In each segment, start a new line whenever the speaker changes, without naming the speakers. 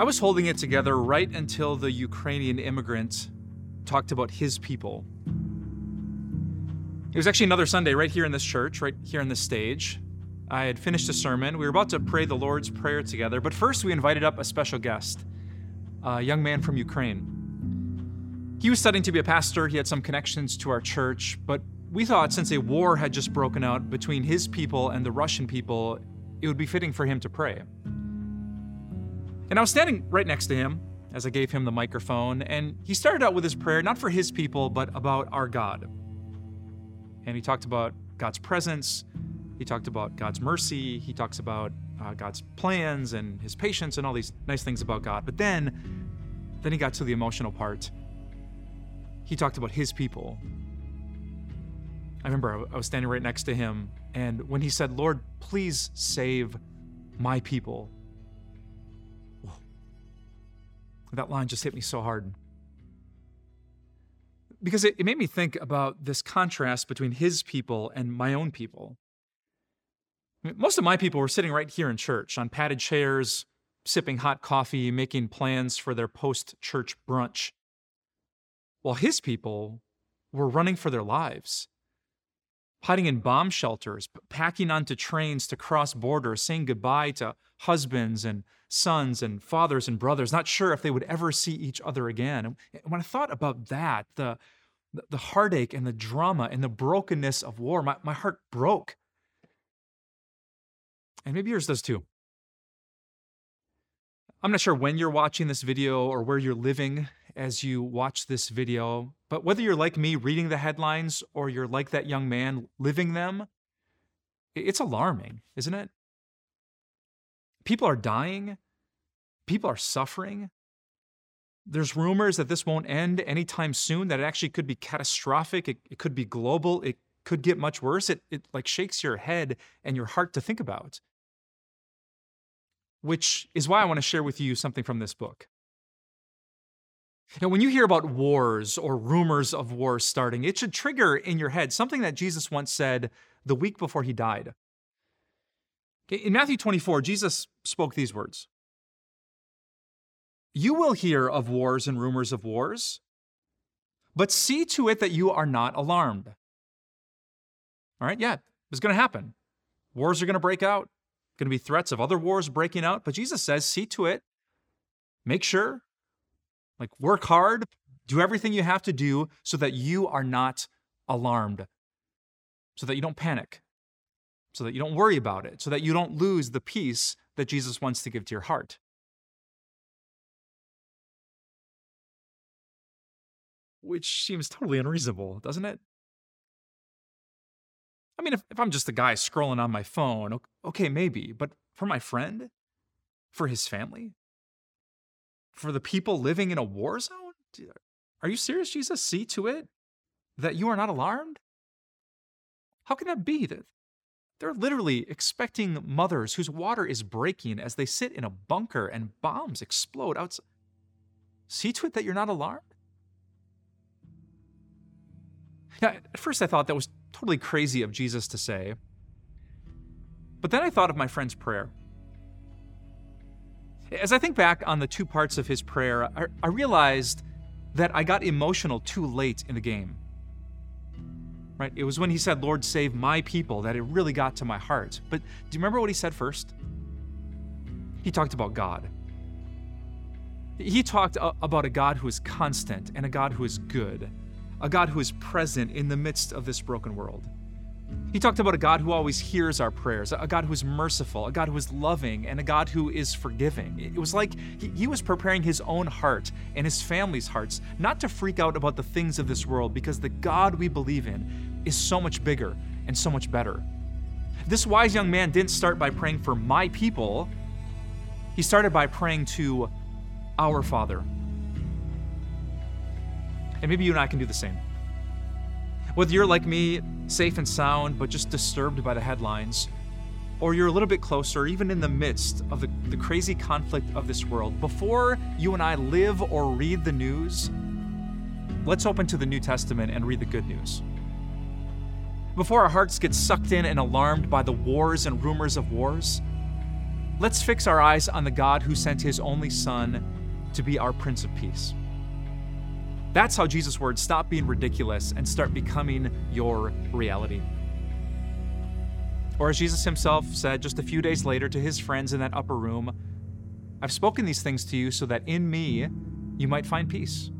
I was holding it together right until the Ukrainian immigrant talked about his people. It was actually another Sunday right here in this church, right here on this stage. I had finished a sermon. We were about to pray the Lord's Prayer together, but first we invited up a special guest, a young man from Ukraine. He was studying to be a pastor, he had some connections to our church, but we thought since a war had just broken out between his people and the Russian people, it would be fitting for him to pray. And I was standing right next to him as I gave him the microphone, and he started out with his prayer, not for his people, but about our God. And he talked about God's presence, he talked about God's mercy, he talks about uh, God's plans and his patience and all these nice things about God. But then, then he got to the emotional part. He talked about his people. I remember I was standing right next to him, and when he said, Lord, please save my people, that line just hit me so hard. Because it, it made me think about this contrast between his people and my own people. Most of my people were sitting right here in church on padded chairs, sipping hot coffee, making plans for their post church brunch. While his people were running for their lives, hiding in bomb shelters, packing onto trains to cross borders, saying goodbye to husbands and sons and fathers and brothers, not sure if they would ever see each other again. And when I thought about that, the, the heartache and the drama and the brokenness of war, my, my heart broke. And maybe yours does too. I'm not sure when you're watching this video or where you're living as you watch this video, but whether you're like me reading the headlines or you're like that young man living them, it's alarming, isn't it? People are dying, people are suffering. There's rumors that this won't end anytime soon, that it actually could be catastrophic, it, it could be global, it could get much worse. It, it like shakes your head and your heart to think about. Which is why I want to share with you something from this book. Now, when you hear about wars or rumors of wars starting, it should trigger in your head something that Jesus once said the week before he died. In Matthew 24, Jesus spoke these words. You will hear of wars and rumors of wars, but see to it that you are not alarmed. All right, yeah, it's going to happen. Wars are going to break out, going to be threats of other wars breaking out, but Jesus says, see to it, make sure. Like, work hard, do everything you have to do so that you are not alarmed, so that you don't panic, so that you don't worry about it, so that you don't lose the peace that Jesus wants to give to your heart. Which seems totally unreasonable, doesn't it? I mean, if, if I'm just a guy scrolling on my phone, okay, maybe, but for my friend, for his family, for the people living in a war zone? Are you serious, Jesus? See to it that you are not alarmed? How can that be? That they're literally expecting mothers whose water is breaking as they sit in a bunker and bombs explode outside. See to it that you're not alarmed? Yeah, at first I thought that was totally crazy of Jesus to say. But then I thought of my friend's prayer. As I think back on the two parts of his prayer, I, I realized that I got emotional too late in the game. Right? It was when he said, Lord, save my people, that it really got to my heart. But do you remember what he said first? He talked about God. He talked about a God who is constant and a God who is good, a God who is present in the midst of this broken world. He talked about a God who always hears our prayers, a God who is merciful, a God who is loving, and a God who is forgiving. It was like he, he, was preparing his own heart and his family's hearts not to freak out about the things of this world because the God we believe in is so much bigger and so much better. This wise young man didn't start by praying for my people, he started by praying to our Father. And maybe you and I can do the same. Whether you're like me, safe and sound, but just disturbed by the headlines, or you're a little bit closer, even in the midst of the, the crazy conflict of this world, before you and I live or read the news, let's open to the New Testament and read the good news. Before our hearts get sucked in and alarmed by the wars and rumors of wars, let's fix our eyes on the God who sent his only Son to be our Prince of Peace. That's how Jesus' words stop being ridiculous and start becoming your reality. Or as Jesus himself said just a few days later to his friends in that upper room, I've spoken these things to you so that in me you might find peace.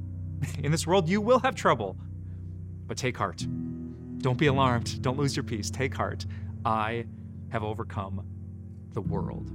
In this world you will have trouble, but take heart. Don't be alarmed. Don't lose your peace. Take heart. I have overcome the world.